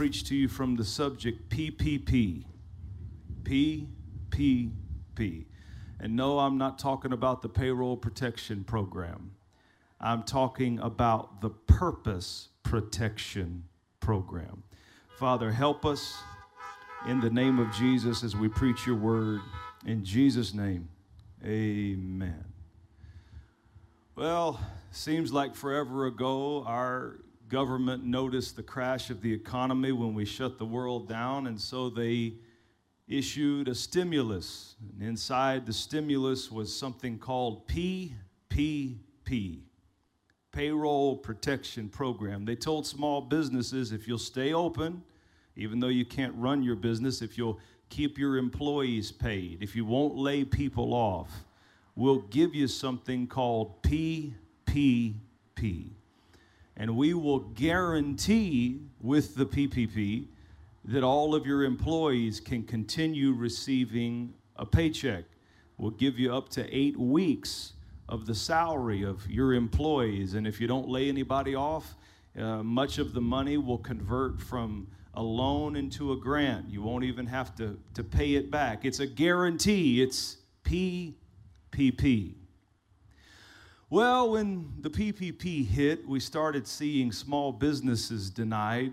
preach to you from the subject PPP. PPP. And no, I'm not talking about the payroll protection program. I'm talking about the purpose protection program. Father, help us in the name of Jesus as we preach your word. In Jesus' name, amen. Well, seems like forever ago, our government noticed the crash of the economy when we shut the world down, and so they issued a stimulus. And inside the stimulus was something called PPP, Payroll Protection Program. They told small businesses if you'll stay open, even though you can't run your business, if you'll keep your employees paid, if you won't lay people off, we'll give you something called PPP. And we will guarantee with the PPP that all of your employees can continue receiving a paycheck. We'll give you up to eight weeks of the salary of your employees. And if you don't lay anybody off, uh, much of the money will convert from a loan into a grant. You won't even have to, to pay it back. It's a guarantee, it's PPP. Well, when the PPP hit, we started seeing small businesses denied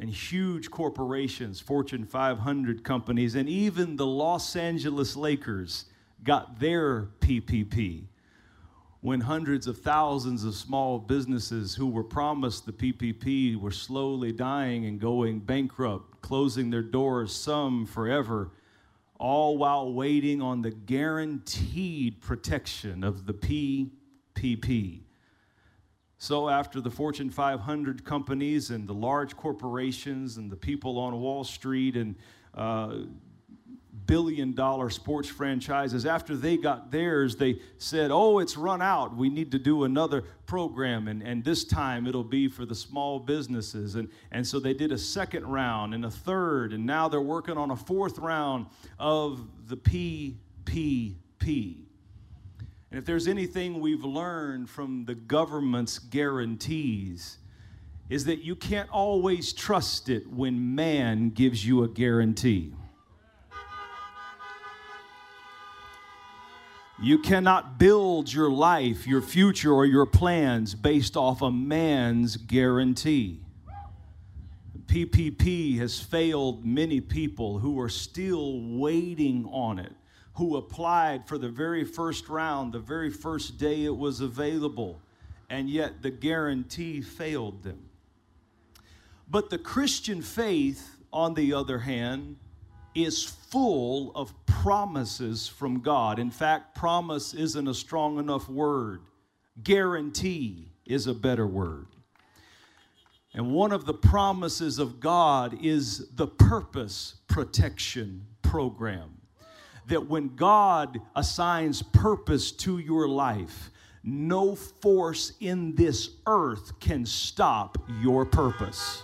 and huge corporations, Fortune 500 companies, and even the Los Angeles Lakers got their PPP. When hundreds of thousands of small businesses who were promised the PPP were slowly dying and going bankrupt, closing their doors, some forever, all while waiting on the guaranteed protection of the PPP. So, after the Fortune 500 companies and the large corporations and the people on Wall Street and uh, billion dollar sports franchises, after they got theirs, they said, Oh, it's run out. We need to do another program. And, and this time it'll be for the small businesses. And, and so they did a second round and a third. And now they're working on a fourth round of the PPP. And if there's anything we've learned from the government's guarantees, is that you can't always trust it when man gives you a guarantee. You cannot build your life, your future, or your plans based off a man's guarantee. PPP has failed many people who are still waiting on it who applied for the very first round, the very first day it was available, and yet the guarantee failed them. But the Christian faith, on the other hand, is full of promises from God. In fact, promise isn't a strong enough word, guarantee is a better word. And one of the promises of God is the purpose protection program that when God assigns purpose to your life, no force in this earth can stop your purpose.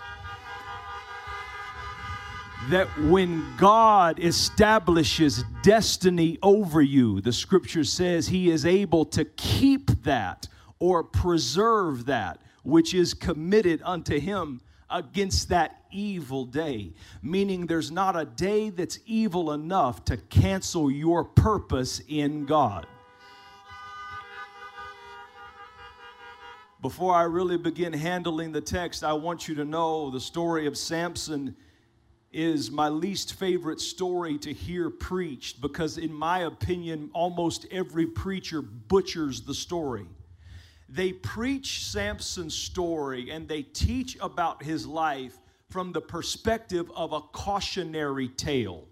That when God establishes destiny over you, the scripture says he is able to keep that or preserve that which is committed unto him against that evil day, meaning there's not a day that's evil enough to cancel your purpose in God. Before I really begin handling the text, I want you to know the story of Samson is my least favorite story to hear preached because, in my opinion, almost every preacher butchers the story they preach Samson's story and they teach about his life from the perspective of a cautionary tale.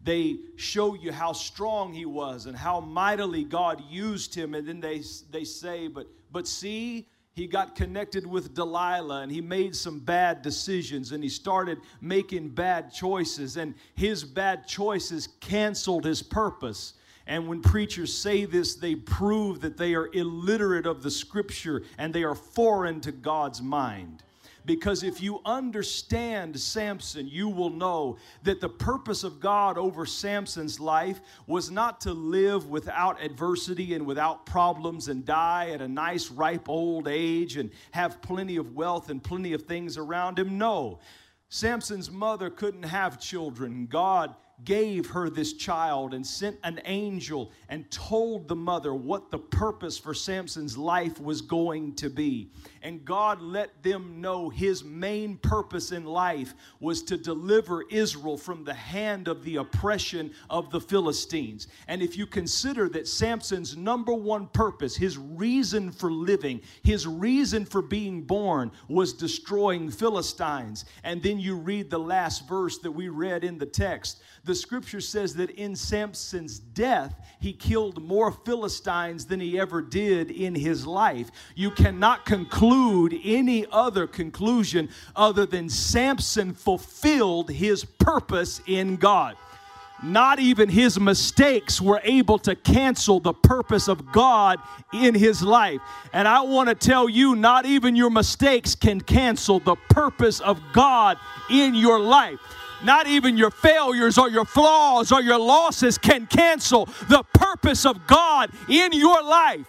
They show you how strong he was and how mightily God used him, and then they, they say, but, but see, he got connected with Delilah and he made some bad decisions and he started making bad choices, and his bad choices canceled his purpose. And when preachers say this, they prove that they are illiterate of the scripture and they are foreign to God's mind. Because if you understand Samson, you will know that the purpose of God over Samson's life was not to live without adversity and without problems and die at a nice, ripe old age and have plenty of wealth and plenty of things around him. No. Samson's mother couldn't have children. God gave her this child and sent an angel and told the mother what the purpose for Samson's life was going to be. And God let them know his main purpose in life was to deliver Israel from the hand of the oppression of the Philistines. And if you consider that Samson's number one purpose, his reason for living, his reason for being born was destroying Philistines, and then you read the last verse that we read in the text the scripture says that in Samson's death, he killed more Philistines than he ever did in his life. You cannot conclude any other conclusion other than Samson fulfilled his purpose in God. Not even his mistakes were able to cancel the purpose of God in his life. And I want to tell you, not even your mistakes can cancel the purpose of God in your life. Not even your failures or your flaws or your losses can cancel the purpose of God in your life.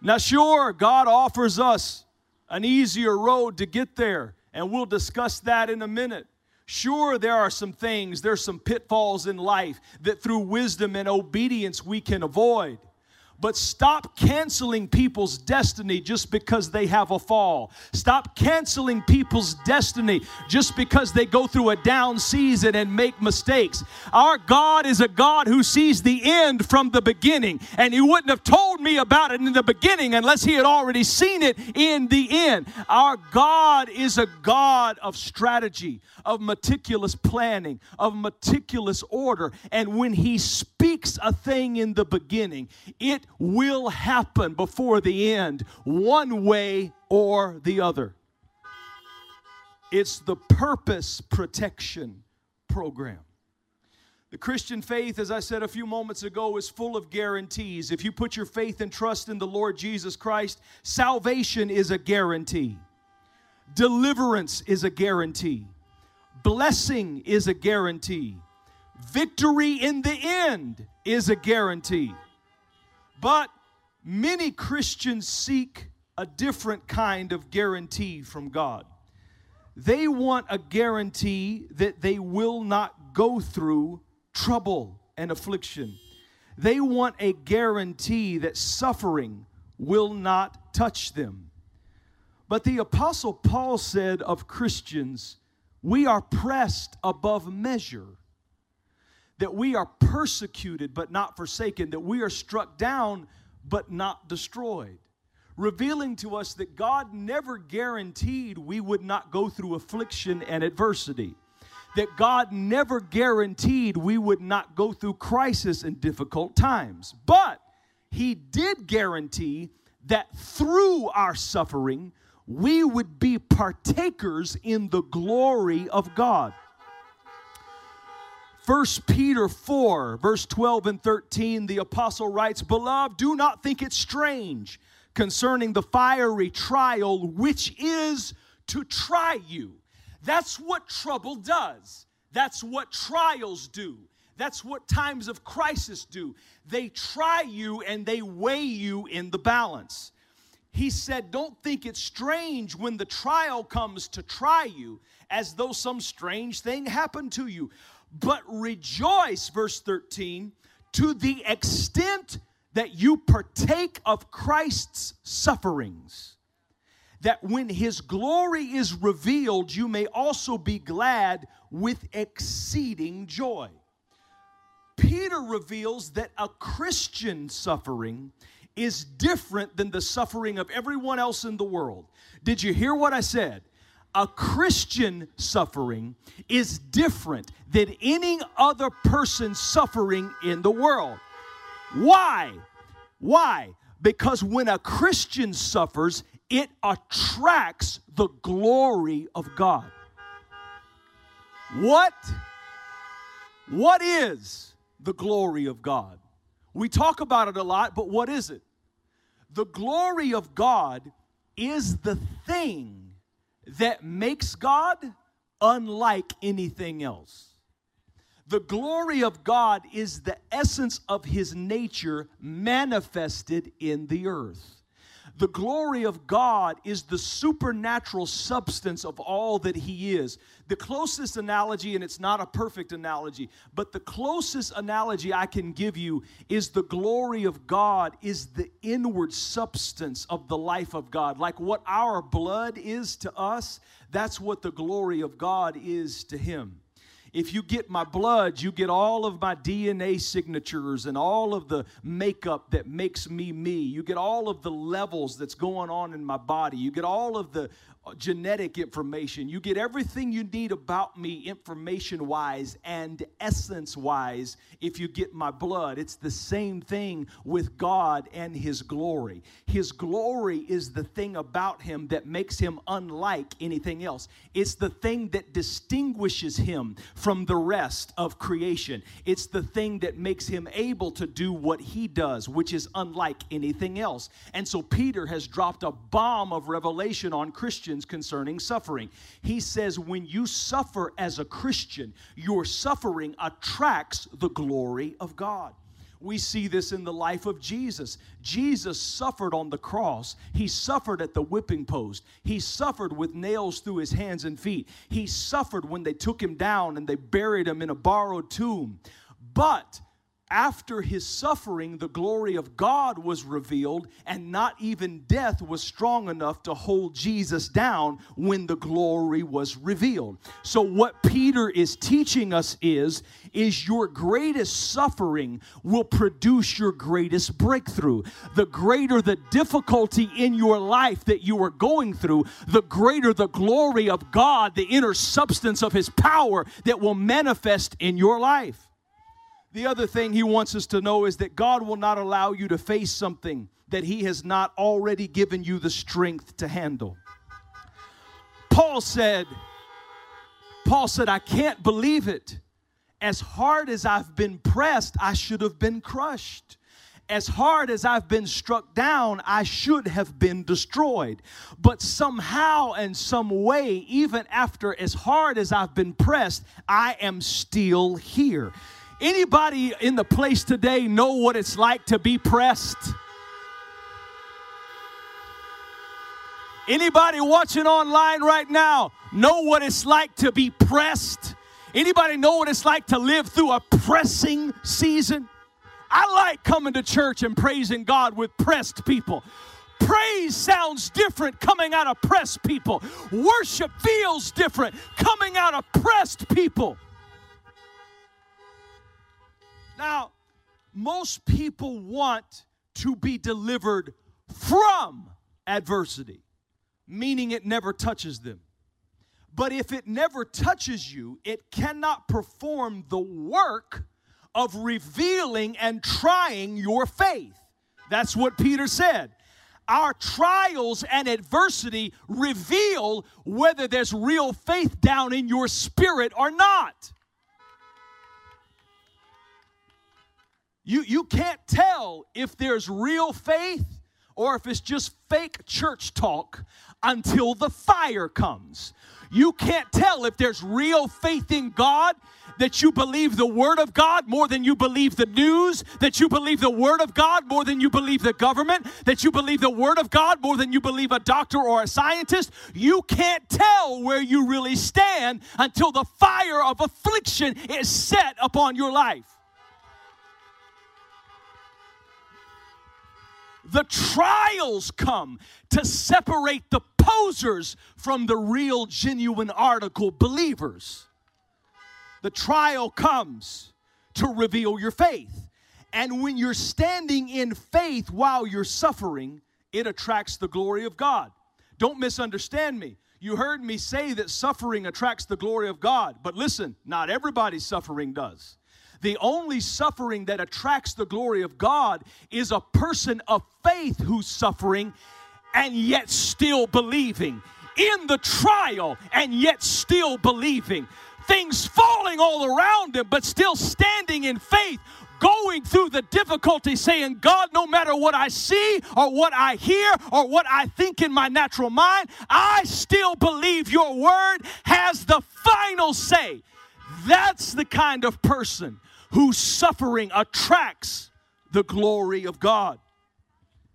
Now, sure, God offers us an easier road to get there, and we'll discuss that in a minute. Sure, there are some things, there's some pitfalls in life that through wisdom and obedience we can avoid. But stop canceling people's destiny just because they have a fall. Stop canceling people's destiny just because they go through a down season and make mistakes. Our God is a God who sees the end from the beginning, and He wouldn't have told me about it in the beginning unless He had already seen it in the end. Our God is a God of strategy, of meticulous planning, of meticulous order, and when He speaks a thing in the beginning, it will happen before the end, one way or the other. It's the purpose protection program. The Christian faith, as I said a few moments ago, is full of guarantees. If you put your faith and trust in the Lord Jesus Christ, salvation is a guarantee, deliverance is a guarantee, blessing is a guarantee, victory in the end is a guarantee. But many Christians seek a different kind of guarantee from God. They want a guarantee that they will not go through trouble and affliction. They want a guarantee that suffering will not touch them. But the Apostle Paul said of Christians, we are pressed above measure that we are persecuted but not forsaken, that we are struck down but not destroyed. Revealing to us that God never guaranteed we would not go through affliction and adversity. That God never guaranteed we would not go through crisis and difficult times. But He did guarantee that through our suffering, we would be partakers in the glory of God. 1 Peter 4, verse 12 and 13, the apostle writes, Beloved, do not think it strange concerning the fiery trial which is to try you. That's what trouble does. That's what trials do. That's what times of crisis do. They try you and they weigh you in the balance. He said, Don't think it's strange when the trial comes to try you, as though some strange thing happened to you but rejoice, verse 13, to the extent that you partake of Christ's sufferings, that when his glory is revealed, you may also be glad with exceeding joy. Peter reveals that a Christian suffering is different than the suffering of everyone else in the world. Did you hear what I said? A Christian suffering is different than any other person suffering in the world. Why? Why? Because when a Christian suffers, it attracts the glory of God. What? What is the glory of God? We talk about it a lot, but what is it? The glory of God is the thing that makes God unlike anything else. The glory of God is the essence of his nature manifested in the earth. The glory of God is the supernatural substance of all that He is. The closest analogy, and it's not a perfect analogy, but the closest analogy I can give you is the glory of God is the inward substance of the life of God. Like what our blood is to us, that's what the glory of God is to Him if you get my blood, you get all of my DNA signatures and all of the makeup that makes me me. You get all of the levels that's going on in my body. You get all of the genetic information. You get everything you need about me, information wise and essence wise, if you get my blood. It's the same thing with God and His glory. His glory is the thing about Him that makes Him unlike anything else. It's the thing that distinguishes Him from the rest of creation. It's the thing that makes Him able to do what He does, which is unlike anything else. And so Peter has dropped a bomb of revelation on Christians concerning suffering. He says, when you suffer as a Christian, your suffering attracts the glory of God. We see this in the life of Jesus. Jesus suffered on the cross. He suffered at the whipping post. He suffered with nails through his hands and feet. He suffered when they took him down and they buried him in a borrowed tomb. But after his suffering, the glory of God was revealed, and not even death was strong enough to hold Jesus down when the glory was revealed. So, what Peter is teaching us is, is your greatest suffering will produce your greatest breakthrough. The greater the difficulty in your life that you are going through, the greater the glory of God, the inner substance of his power that will manifest in your life. The other thing he wants us to know is that God will not allow you to face something that he has not already given you the strength to handle. Paul said, Paul said, I can't believe it. As hard as I've been pressed, I should have been crushed. As hard as I've been struck down, I should have been destroyed. But somehow and some way, even after as hard as I've been pressed, I am still here. Anybody in the place today know what it's like to be pressed? Anybody watching online right now know what it's like to be pressed? Anybody know what it's like to live through a pressing season? I like coming to church and praising God with pressed people. Praise sounds different coming out of pressed people. Worship feels different coming out of pressed people. Now, most people want to be delivered from adversity, meaning it never touches them. But if it never touches you, it cannot perform the work of revealing and trying your faith. That's what Peter said. Our trials and adversity reveal whether there's real faith down in your spirit or not. You, you can't tell if there's real faith or if it's just fake church talk until the fire comes. You can't tell if there's real faith in God that you believe the Word of God more than you believe the news, that you believe the Word of God more than you believe the government, that you believe the Word of God more than you believe a doctor or a scientist. You can't tell where you really stand until the fire of affliction is set upon your life. The trials come to separate the posers from the real, genuine article believers. The trial comes to reveal your faith. And when you're standing in faith while you're suffering, it attracts the glory of God. Don't misunderstand me. You heard me say that suffering attracts the glory of God, but listen, not everybody's suffering does. The only suffering that attracts the glory of God is a person of faith who's suffering and yet still believing. In the trial and yet still believing. Things falling all around him, but still standing in faith, going through the difficulty, saying, God, no matter what I see or what I hear or what I think in my natural mind, I still believe your word has the final say. That's the kind of person whose suffering attracts the glory of God.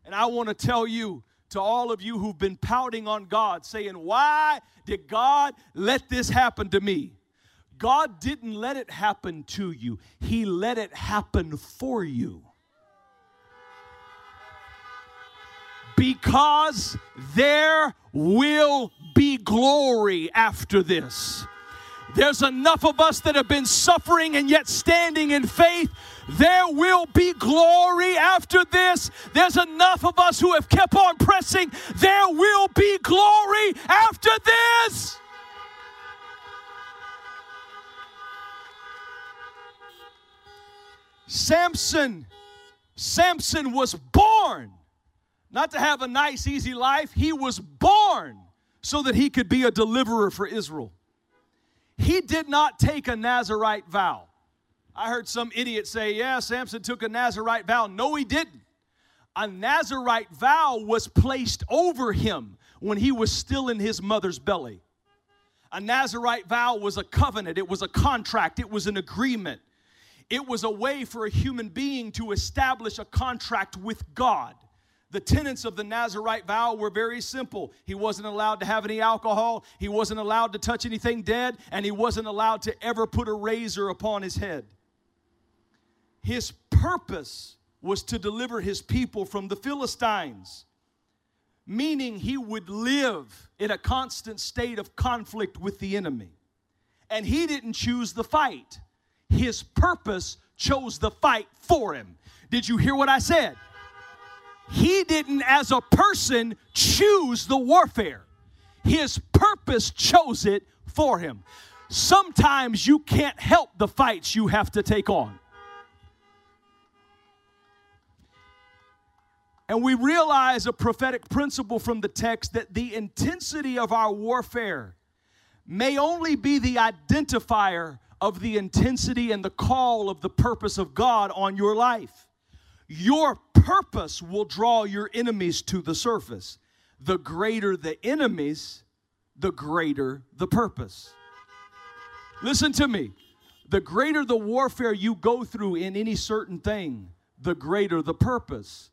And I want to tell you to all of you who've been pouting on God, saying, Why did God let this happen to me? God didn't let it happen to you, He let it happen for you. Because there will be glory after this. There's enough of us that have been suffering and yet standing in faith. There will be glory after this. There's enough of us who have kept on pressing. There will be glory after this. Samson, Samson was born not to have a nice, easy life. He was born so that he could be a deliverer for Israel. He did not take a Nazarite vow. I heard some idiot say, Yeah, Samson took a Nazarite vow. No, he didn't. A Nazarite vow was placed over him when he was still in his mother's belly. A Nazarite vow was a covenant, it was a contract, it was an agreement. It was a way for a human being to establish a contract with God. The tenets of the Nazarite vow were very simple. He wasn't allowed to have any alcohol, he wasn't allowed to touch anything dead, and he wasn't allowed to ever put a razor upon his head. His purpose was to deliver his people from the Philistines, meaning he would live in a constant state of conflict with the enemy. And he didn't choose the fight, his purpose chose the fight for him. Did you hear what I said? He didn't, as a person, choose the warfare, his purpose chose it for him. Sometimes you can't help the fights you have to take on. And we realize a prophetic principle from the text that the intensity of our warfare may only be the identifier of the intensity and the call of the purpose of God on your life. Your purpose will draw your enemies to the surface. The greater the enemies, the greater the purpose. Listen to me. The greater the warfare you go through in any certain thing, the greater the purpose.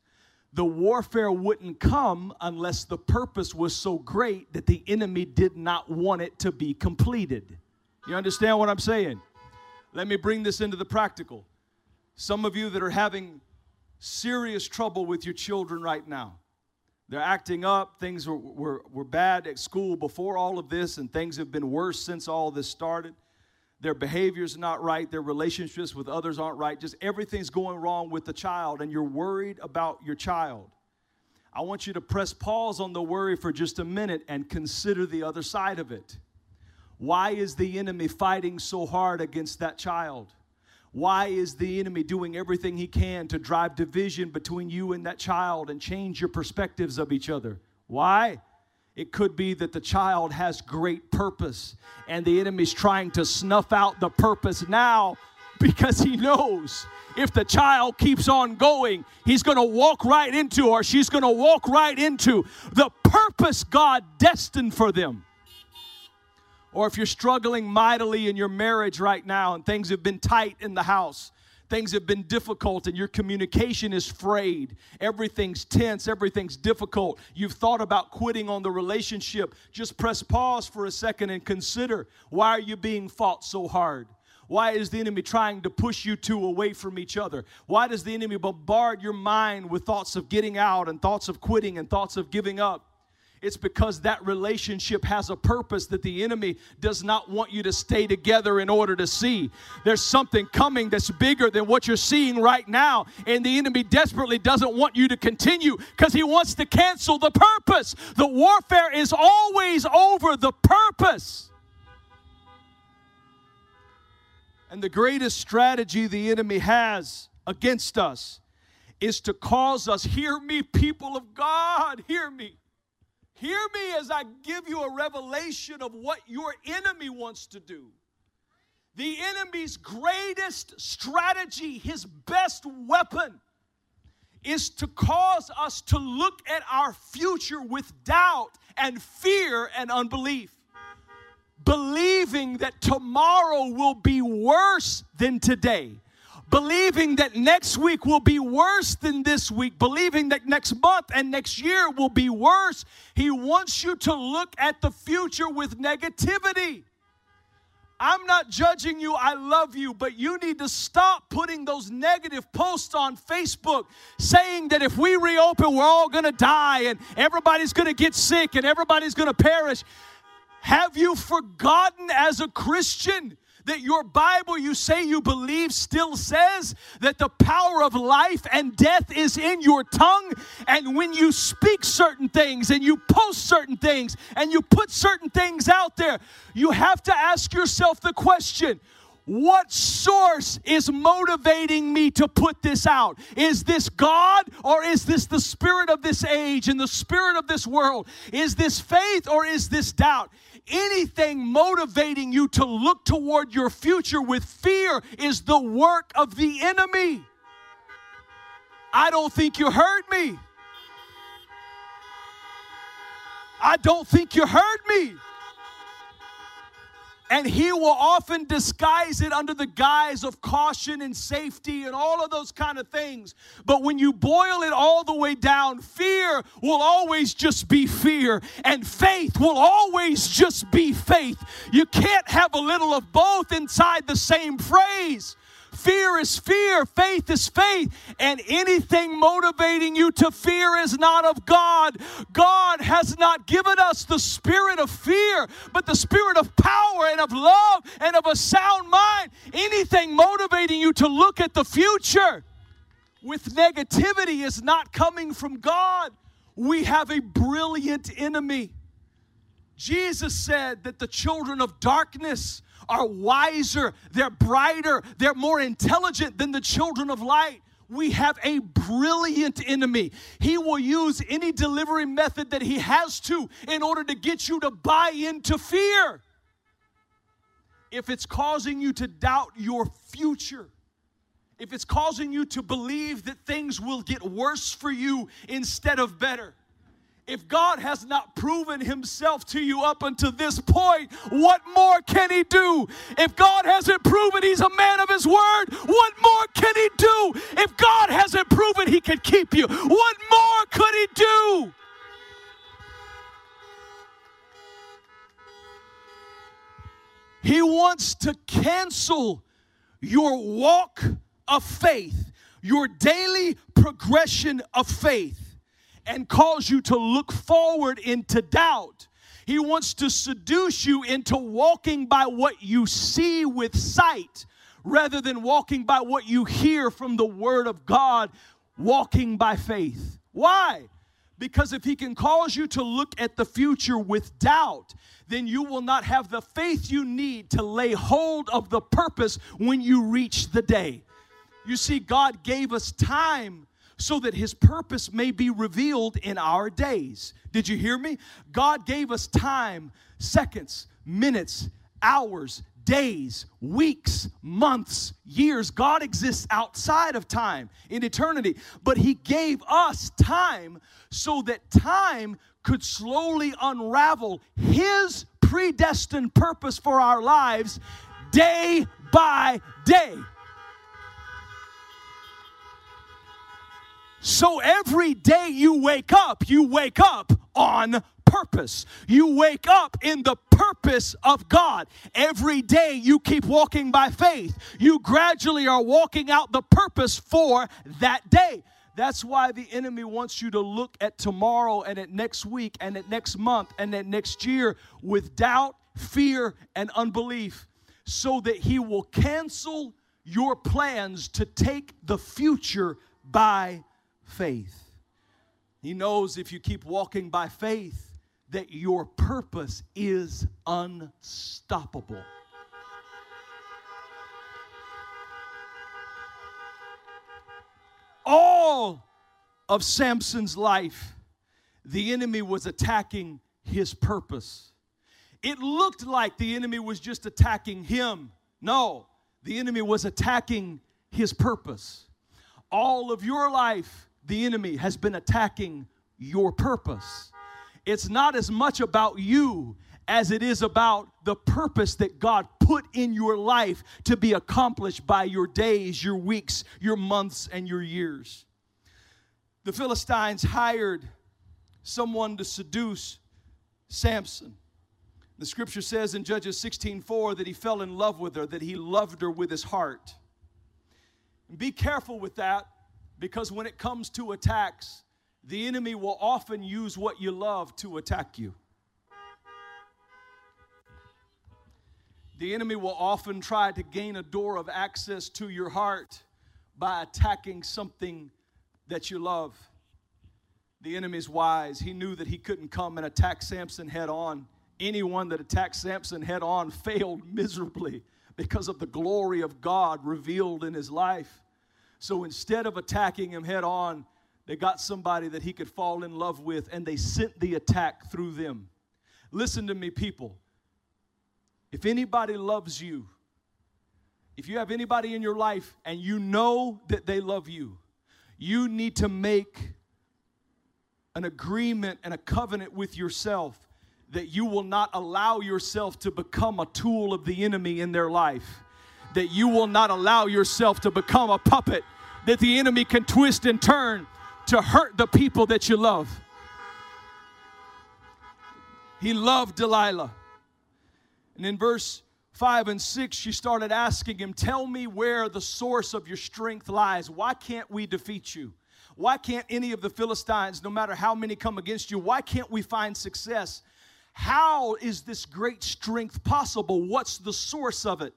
The warfare wouldn't come unless the purpose was so great that the enemy did not want it to be completed. You understand what I'm saying? Let me bring this into the practical. Some of you that are having serious trouble with your children right now. They're acting up. Things were, were, were bad at school before all of this, and things have been worse since all this started. Their behavior's not right. Their relationships with others aren't right. Just everything's going wrong with the child, and you're worried about your child. I want you to press pause on the worry for just a minute and consider the other side of it. Why is the enemy fighting so hard against that child? Why is the enemy doing everything he can to drive division between you and that child and change your perspectives of each other? Why? It could be that the child has great purpose and the enemy's trying to snuff out the purpose now because he knows if the child keeps on going, he's going to walk right into or she's going to walk right into the purpose God destined for them. Or if you're struggling mightily in your marriage right now and things have been tight in the house, things have been difficult and your communication is frayed, everything's tense, everything's difficult, you've thought about quitting on the relationship, just press pause for a second and consider why are you being fought so hard? Why is the enemy trying to push you two away from each other? Why does the enemy bombard your mind with thoughts of getting out and thoughts of quitting and thoughts of giving up? It's because that relationship has a purpose that the enemy does not want you to stay together in order to see. There's something coming that's bigger than what you're seeing right now, and the enemy desperately doesn't want you to continue because he wants to cancel the purpose. The warfare is always over the purpose. And the greatest strategy the enemy has against us is to cause us, hear me, people of God, hear me Hear me as I give you a revelation of what your enemy wants to do. The enemy's greatest strategy, his best weapon, is to cause us to look at our future with doubt and fear and unbelief, believing that tomorrow will be worse than today believing that next week will be worse than this week, believing that next month and next year will be worse. He wants you to look at the future with negativity. I'm not judging you, I love you, but you need to stop putting those negative posts on Facebook saying that if we reopen, we're all gonna die and everybody's gonna get sick and everybody's gonna perish. Have you forgotten as a Christian that your Bible you say you believe still says that the power of life and death is in your tongue. And when you speak certain things and you post certain things and you put certain things out there, you have to ask yourself the question what source is motivating me to put this out? Is this God or is this the spirit of this age and the spirit of this world? Is this faith or is this doubt? Anything motivating you to look toward your future with fear is the work of the enemy. I don't think you heard me. I don't think you heard me. And he will often disguise it under the guise of caution and safety and all of those kind of things. But when you boil it all the way down, fear will always just be fear, and faith will always just be faith. You can't have a little of both inside the same phrase. Fear is fear, faith is faith, and anything motivating you to fear is not of God. God has not given us the spirit of fear, but the spirit of power and of love and of a sound mind. Anything motivating you to look at the future with negativity is not coming from God. We have a brilliant enemy. Jesus said that the children of darkness are wiser, they're brighter, they're more intelligent than the children of light. We have a brilliant enemy. He will use any delivery method that he has to in order to get you to buy into fear. If it's causing you to doubt your future, if it's causing you to believe that things will get worse for you instead of better, if God has not proven himself to you up until this point, what more can he do? If God hasn't proven he's a man of his word, what more can he do? If God hasn't proven he can keep you, what more could he do? He wants to cancel your walk of faith, your daily progression of faith and cause you to look forward into doubt. He wants to seduce you into walking by what you see with sight rather than walking by what you hear from the Word of God, walking by faith. Why? Because if He can cause you to look at the future with doubt, then you will not have the faith you need to lay hold of the purpose when you reach the day. You see, God gave us time so that his purpose may be revealed in our days. Did you hear me? God gave us time, seconds, minutes, hours, days, weeks, months, years. God exists outside of time in eternity, but He gave us time so that time could slowly unravel His predestined purpose for our lives day by day. So every day you wake up, you wake up on purpose. You wake up in the purpose of God. Every day you keep walking by faith. You gradually are walking out the purpose for that day. That's why the enemy wants you to look at tomorrow and at next week and at next month and at next year with doubt, fear, and unbelief so that he will cancel your plans to take the future by faith. He knows if you keep walking by faith, that your purpose is unstoppable. All of Samson's life, the enemy was attacking his purpose. It looked like the enemy was just attacking him. No, the enemy was attacking his purpose. All of your life, the enemy has been attacking your purpose. It's not as much about you as it is about the purpose that God put in your life to be accomplished by your days, your weeks, your months, and your years. The Philistines hired someone to seduce Samson. The scripture says in Judges 16:4 that he fell in love with her, that he loved her with his heart. Be careful with that because when it comes to attacks, the enemy will often use what you love to attack you. The enemy will often try to gain a door of access to your heart by attacking something that you love. The enemy's wise. He knew that he couldn't come and attack Samson head on. Anyone that attacked Samson head on failed miserably because of the glory of God revealed in his life. So instead of attacking him head on, they got somebody that he could fall in love with and they sent the attack through them. Listen to me, people. If anybody loves you, if you have anybody in your life and you know that they love you, you need to make an agreement and a covenant with yourself that you will not allow yourself to become a tool of the enemy in their life, that you will not allow yourself to become a puppet that the enemy can twist and turn to hurt the people that you love. He loved Delilah. And in verse 5 and 6, she started asking him, Tell me where the source of your strength lies. Why can't we defeat you? Why can't any of the Philistines, no matter how many come against you, why can't we find success? How is this great strength possible? What's the source of it?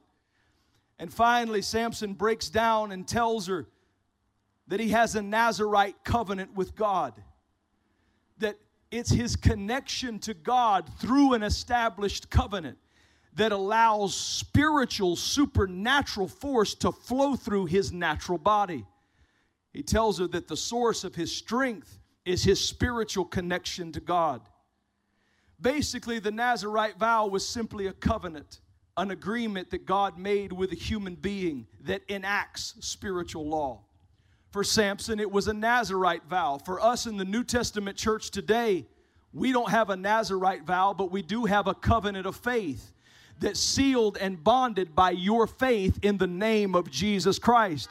And finally, Samson breaks down and tells her that he has a Nazarite covenant with God, that it's his connection to God through an established covenant that allows spiritual, supernatural force to flow through his natural body. He tells her that the source of his strength is his spiritual connection to God. Basically, the Nazarite vow was simply a covenant, an agreement that God made with a human being that enacts spiritual law. For Samson, it was a Nazarite vow. For us in the New Testament church today, we don't have a Nazarite vow, but we do have a covenant of faith that's sealed and bonded by your faith in the name of Jesus Christ.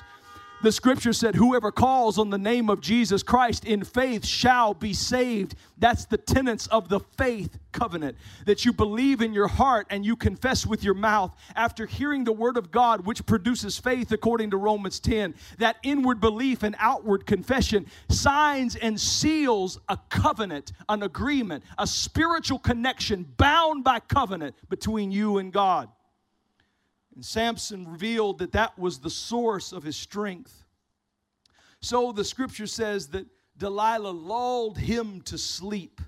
The scripture said, Whoever calls on the name of Jesus Christ in faith shall be saved. That's the tenets of the faith covenant. That you believe in your heart and you confess with your mouth after hearing the word of God, which produces faith according to Romans 10. That inward belief and outward confession signs and seals a covenant, an agreement, a spiritual connection bound by covenant between you and God. And Samson revealed that that was the source of his strength. So the scripture says that Delilah lulled him to sleep.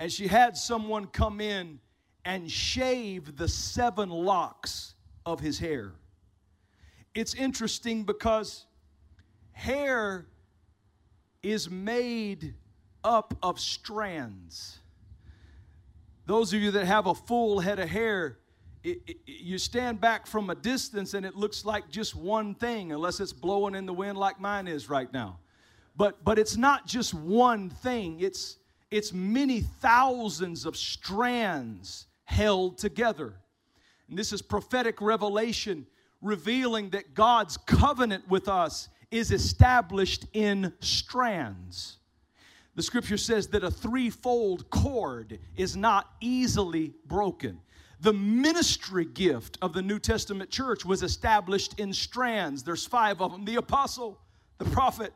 And she had someone come in and shave the seven locks of his hair. It's interesting because hair is made up of strands. Those of you that have a full head of hair, it, it, you stand back from a distance and it looks like just one thing, unless it's blowing in the wind like mine is right now. But, but it's not just one thing, it's, it's many thousands of strands held together. And this is prophetic revelation revealing that God's covenant with us is established in strands. The scripture says that a threefold cord is not easily broken. The ministry gift of the New Testament church was established in strands. There's five of them the apostle, the prophet,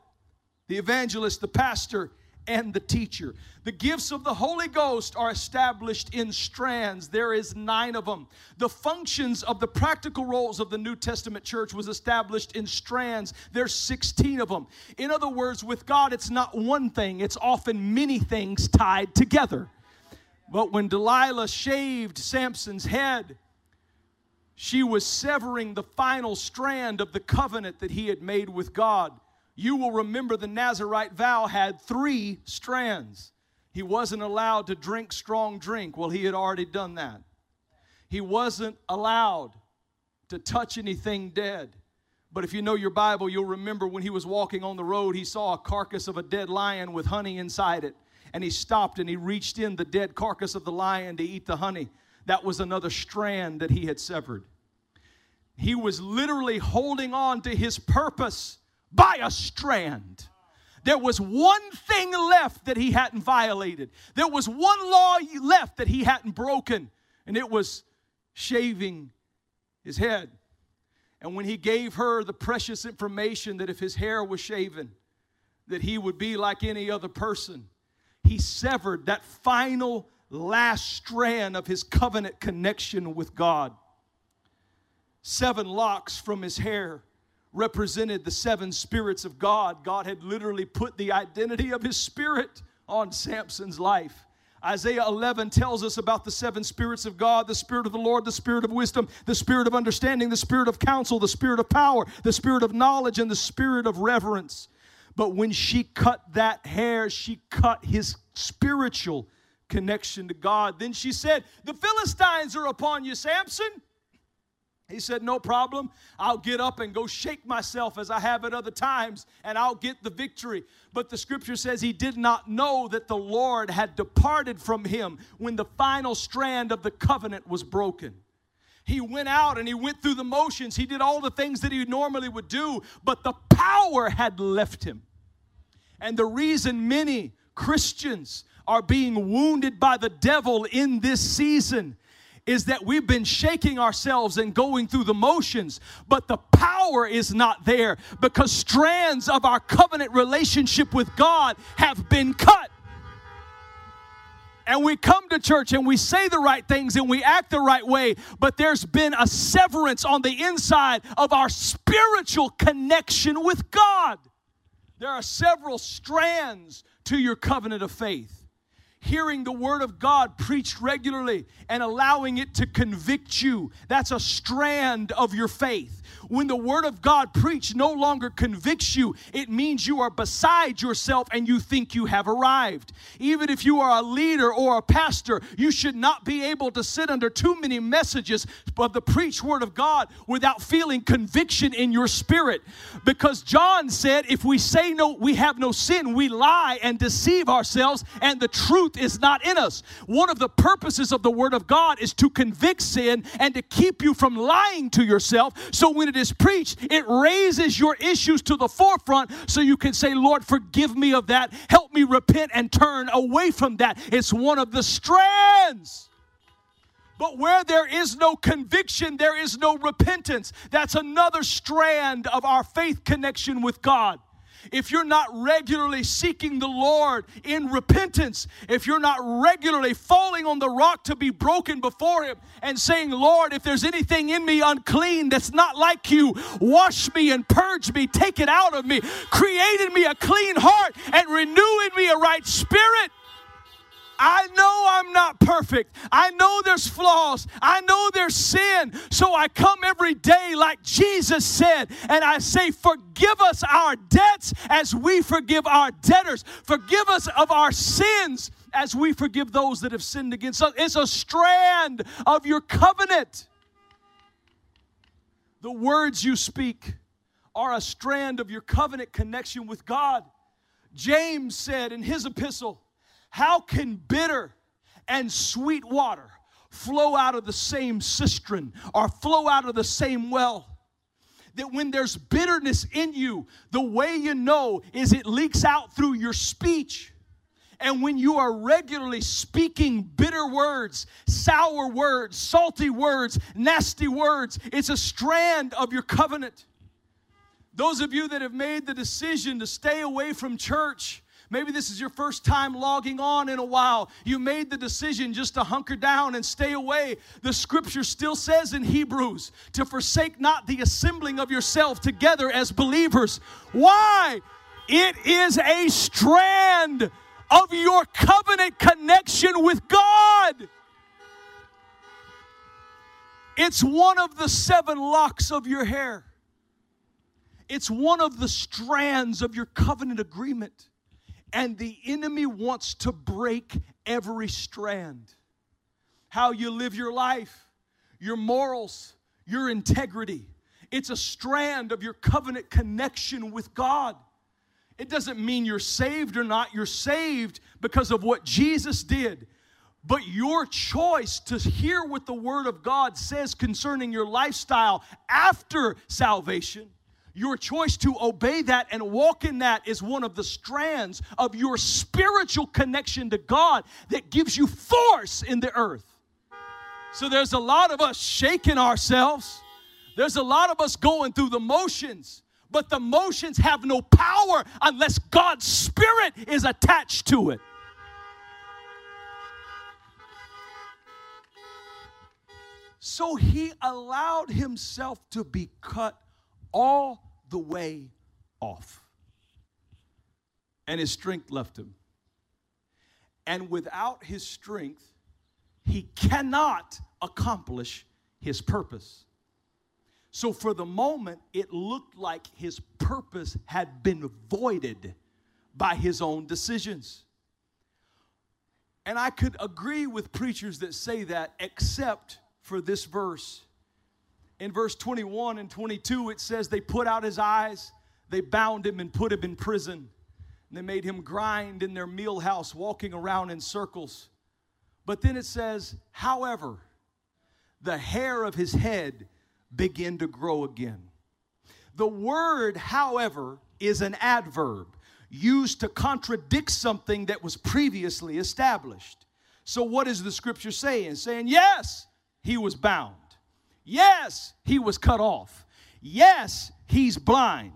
the evangelist, the pastor, and the teacher. The gifts of the Holy Ghost are established in strands. There is nine of them. The functions of the practical roles of the New Testament church was established in strands. There's 16 of them. In other words, with God, it's not one thing, it's often many things tied together. But when Delilah shaved Samson's head, she was severing the final strand of the covenant that he had made with God. You will remember the Nazarite vow had three strands. He wasn't allowed to drink strong drink. Well, he had already done that. He wasn't allowed to touch anything dead. But if you know your Bible, you'll remember when he was walking on the road, he saw a carcass of a dead lion with honey inside it and he stopped and he reached in the dead carcass of the lion to eat the honey. that was another strand that he had severed. He was literally holding on to his purpose by a strand. There was one thing left that he hadn't violated. There was one law left that he hadn't broken, and it was shaving his head. And when he gave her the precious information that if his hair was shaven, that he would be like any other person, he severed that final last strand of his covenant connection with God. Seven locks from his hair represented the seven spirits of God. God had literally put the identity of his spirit on Samson's life. Isaiah 11 tells us about the seven spirits of God the spirit of the Lord, the spirit of wisdom, the spirit of understanding, the spirit of counsel, the spirit of power, the spirit of knowledge, and the spirit of reverence. But when she cut that hair, she cut his spiritual connection to God. Then she said, The Philistines are upon you, Samson. He said, No problem. I'll get up and go shake myself as I have at other times, and I'll get the victory. But the scripture says he did not know that the Lord had departed from him when the final strand of the covenant was broken. He went out and he went through the motions. He did all the things that he normally would do, but the power had left him. And the reason many Christians are being wounded by the devil in this season is that we've been shaking ourselves and going through the motions, but the power is not there because strands of our covenant relationship with God have been cut. And we come to church and we say the right things and we act the right way, but there's been a severance on the inside of our spiritual connection with God. There are several strands to your covenant of faith hearing the word of God preached regularly and allowing it to convict you. That's a strand of your faith. When the word of God preached no longer convicts you, it means you are beside yourself and you think you have arrived. Even if you are a leader or a pastor, you should not be able to sit under too many messages of the preached word of God without feeling conviction in your spirit. Because John said, if we say no, we have no sin, we lie and deceive ourselves, and the truth is not in us. One of the purposes of the word of God is to convict sin and to keep you from lying to yourself. So when it is preached, it raises your issues to the forefront so you can say, Lord, forgive me of that. Help me repent and turn away from that. It's one of the strands. But where there is no conviction, there is no repentance. That's another strand of our faith connection with God if you're not regularly seeking the Lord in repentance, if you're not regularly falling on the rock to be broken before Him and saying, Lord, if there's anything in me unclean that's not like you, wash me and purge me, take it out of me, create in me a clean heart and renew in me a right spirit. I know I'm not perfect. I know there's flaws. I know there's sin. So I come every day, like Jesus said, and I say, Forgive us our debts as we forgive our debtors. Forgive us of our sins as we forgive those that have sinned against us. It's a strand of your covenant. The words you speak are a strand of your covenant connection with God. James said in his epistle, how can bitter and sweet water flow out of the same cistern or flow out of the same well? That when there's bitterness in you, the way you know is it leaks out through your speech. And when you are regularly speaking bitter words, sour words, salty words, nasty words, it's a strand of your covenant. Those of you that have made the decision to stay away from church, Maybe this is your first time logging on in a while. You made the decision just to hunker down and stay away. The scripture still says in Hebrews to forsake not the assembling of yourself together as believers. Why? It is a strand of your covenant connection with God. It's one of the seven locks of your hair. It's one of the strands of your covenant agreement. And the enemy wants to break every strand. How you live your life, your morals, your integrity. It's a strand of your covenant connection with God. It doesn't mean you're saved or not. You're saved because of what Jesus did. But your choice to hear what the Word of God says concerning your lifestyle after salvation, your choice to obey that and walk in that is one of the strands of your spiritual connection to God that gives you force in the earth. So there's a lot of us shaking ourselves. There's a lot of us going through the motions, but the motions have no power unless God's Spirit is attached to it. So he allowed himself to be cut all the way off. And his strength left him. And without his strength, he cannot accomplish his purpose. So, for the moment, it looked like his purpose had been voided by his own decisions. And I could agree with preachers that say that, except for this verse. In verse 21 and 22, it says, They put out his eyes, they bound him and put him in prison. And they made him grind in their meal house, walking around in circles. But then it says, However, the hair of his head began to grow again. The word, however, is an adverb used to contradict something that was previously established. So, what is the scripture saying? Saying, yes, he was bound. Yes, he was cut off. Yes, he's blind.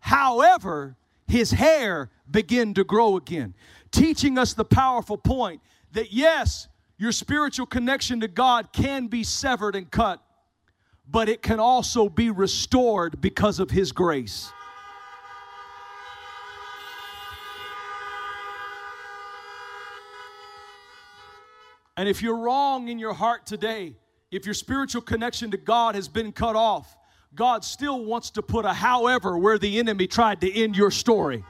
However, his hair began to grow again, teaching us the powerful point that yes, your spiritual connection to God can be severed and cut, but it can also be restored because of his grace. And if you're wrong in your heart today, if your spiritual connection to God has been cut off, God still wants to put a however where the enemy tried to end your story.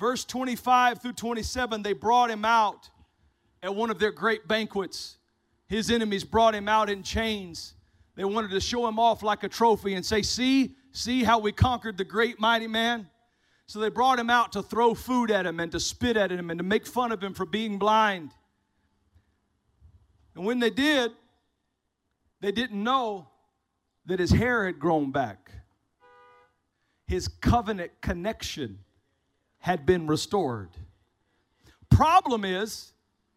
verse 25 through 27, they brought him out at one of their great banquets. His enemies brought him out in chains. They wanted to show him off like a trophy and say, See, see how we conquered the great mighty man? So they brought him out to throw food at him and to spit at him and to make fun of him for being blind. And when they did, they didn't know that his hair had grown back. His covenant connection had been restored. Problem is,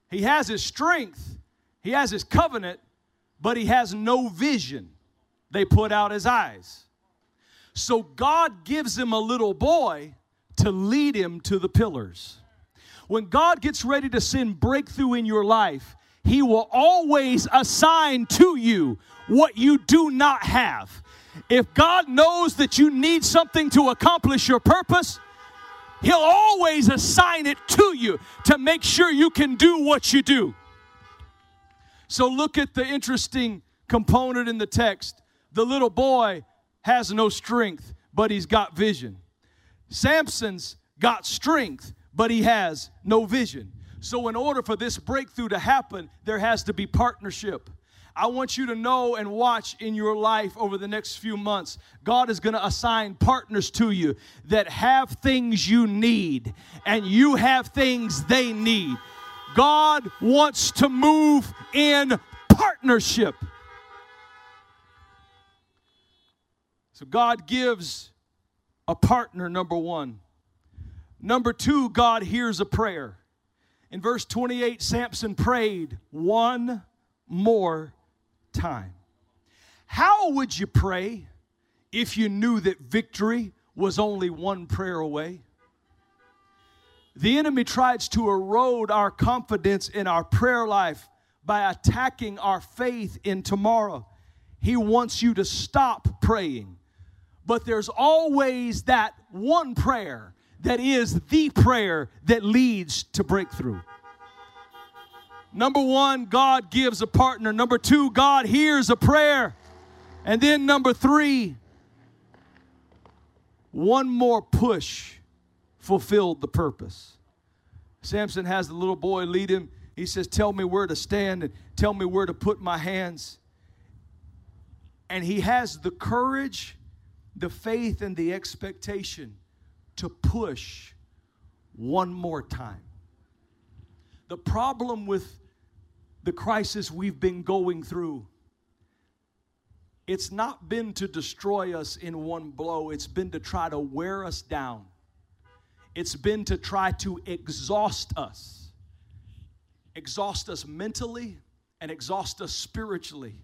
he has his strength, he has his covenant, but he has no vision. They put out his eyes. So God gives him a little boy to lead him to the pillars. When God gets ready to send breakthrough in your life, he will always assign to you what you do not have. If God knows that you need something to accomplish your purpose, He'll always assign it to you to make sure you can do what you do. So look at the interesting component in the text. The little boy has no strength, but he's got vision. Samson's got strength, but he has no vision. So, in order for this breakthrough to happen, there has to be partnership. I want you to know and watch in your life over the next few months. God is going to assign partners to you that have things you need, and you have things they need. God wants to move in partnership. So, God gives a partner, number one. Number two, God hears a prayer. In verse 28, Samson prayed one more time. How would you pray if you knew that victory was only one prayer away? The enemy tries to erode our confidence in our prayer life by attacking our faith in tomorrow. He wants you to stop praying. But there's always that one prayer that is the prayer that leads to breakthrough. Number one, God gives a partner. Number two, God hears a prayer. And then number three, one more push fulfilled the purpose. Samson has the little boy lead him. He says, Tell me where to stand and tell me where to put my hands. And he has the courage, the faith, and the expectation to push one more time. The problem with the crisis we've been going through, it's not been to destroy us in one blow, it's been to try to wear us down. It's been to try to exhaust us, exhaust us mentally and exhaust us spiritually,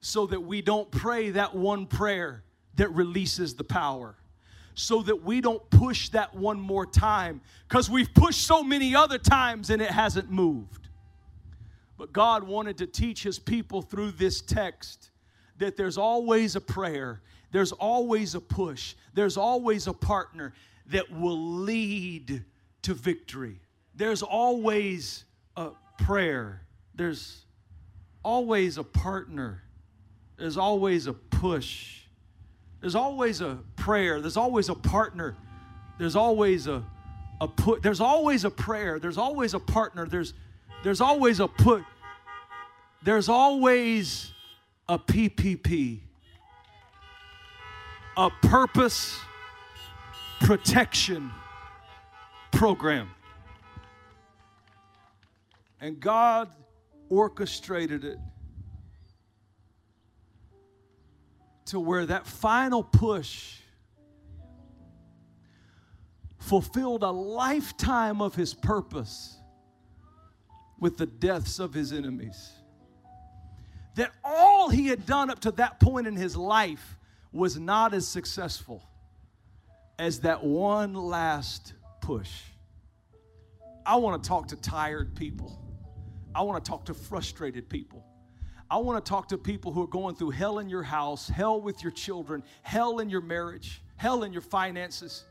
so that we don't pray that one prayer that releases the power so that we don't push that one more time because we've pushed so many other times and it hasn't moved. But God wanted to teach His people through this text that there's always a prayer, there's always a push, there's always a partner that will lead to victory. There's always a prayer, there's always a partner, there's always a push. There's always a prayer, there's always a partner, there's always a, a put, there's always a prayer, there's always a partner, there's there's always a put, there's always a PPP, a purpose protection program. And God orchestrated it to where that final push fulfilled a lifetime of his purpose with the deaths of his enemies. That all he had done up to that point in his life was not as successful as that one last push. I want to talk to tired people. I want to talk to frustrated people. I want to talk to people who are going through hell in your house, hell with your children, hell in your marriage, hell in your finances.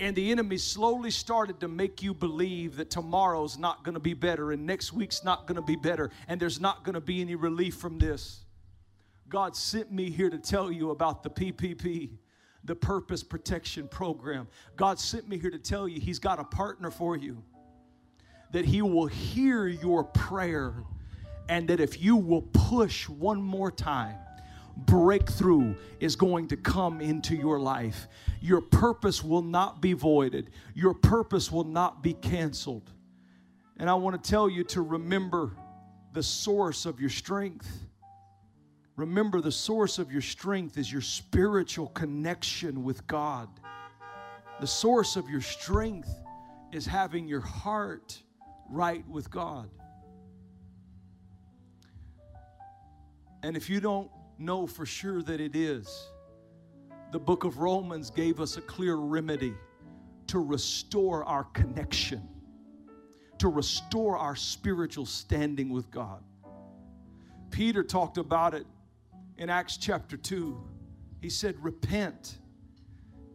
And the enemy slowly started to make you believe that tomorrow's not going to be better and next week's not going to be better and there's not going to be any relief from this. God sent me here to tell you about the PPP, the Purpose Protection Program. God sent me here to tell you He's got a partner for you, that He will hear your prayer and that if you will push one more time, breakthrough is going to come into your life. Your purpose will not be voided, your purpose will not be canceled. And I want to tell you to remember the source of your strength. Remember, the source of your strength is your spiritual connection with God. The source of your strength is having your heart right with God. And if you don't know for sure that it is, the book of Romans gave us a clear remedy to restore our connection, to restore our spiritual standing with God. Peter talked about it in Acts chapter 2. He said, Repent,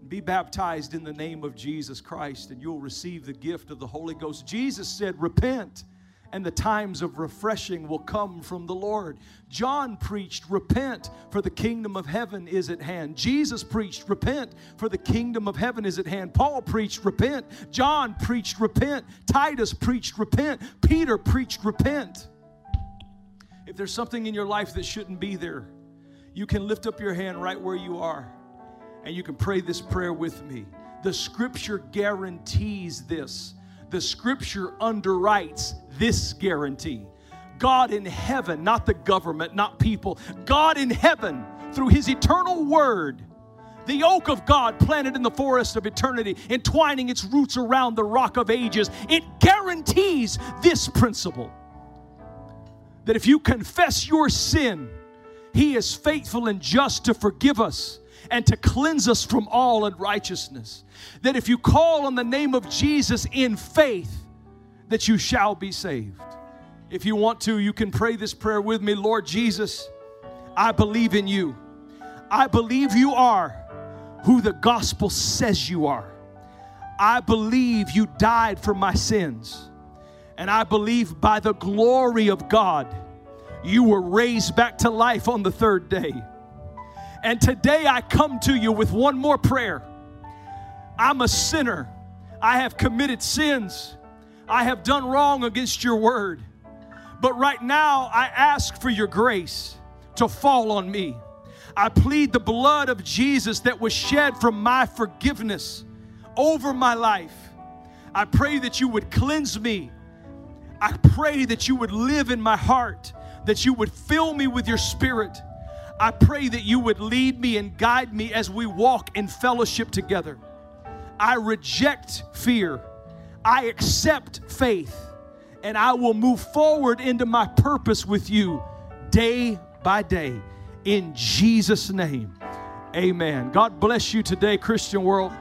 be baptized in the name of Jesus Christ, and you'll receive the gift of the Holy Ghost. Jesus said, Repent and the times of refreshing will come from the Lord. John preached, Repent, for the kingdom of heaven is at hand. Jesus preached, Repent, for the kingdom of heaven is at hand. Paul preached, Repent. John preached, Repent. Titus preached, Repent. Peter preached, Repent. If there's something in your life that shouldn't be there, you can lift up your hand right where you are and you can pray this prayer with me. The scripture guarantees this the scripture underwrites this guarantee. God in heaven, not the government, not people, God in heaven, through his eternal word, the oak of God planted in the forest of eternity, entwining its roots around the rock of ages, it guarantees this principle that if you confess your sin, he is faithful and just to forgive us and to cleanse us from all unrighteousness. That if you call on the name of Jesus in faith, that you shall be saved. If you want to, you can pray this prayer with me Lord Jesus, I believe in you. I believe you are who the gospel says you are. I believe you died for my sins. And I believe by the glory of God, you were raised back to life on the third day. And today I come to you with one more prayer. I'm a sinner. I have committed sins. I have done wrong against your word. But right now, I ask for your grace to fall on me. I plead the blood of Jesus that was shed for my forgiveness over my life. I pray that you would cleanse me. I pray that you would live in my heart, that you would fill me with your spirit. I pray that you would lead me and guide me as we walk in fellowship together. I reject fear. I accept faith. And I will move forward into my purpose with you day by day. In Jesus' name, amen. God bless you today, Christian world.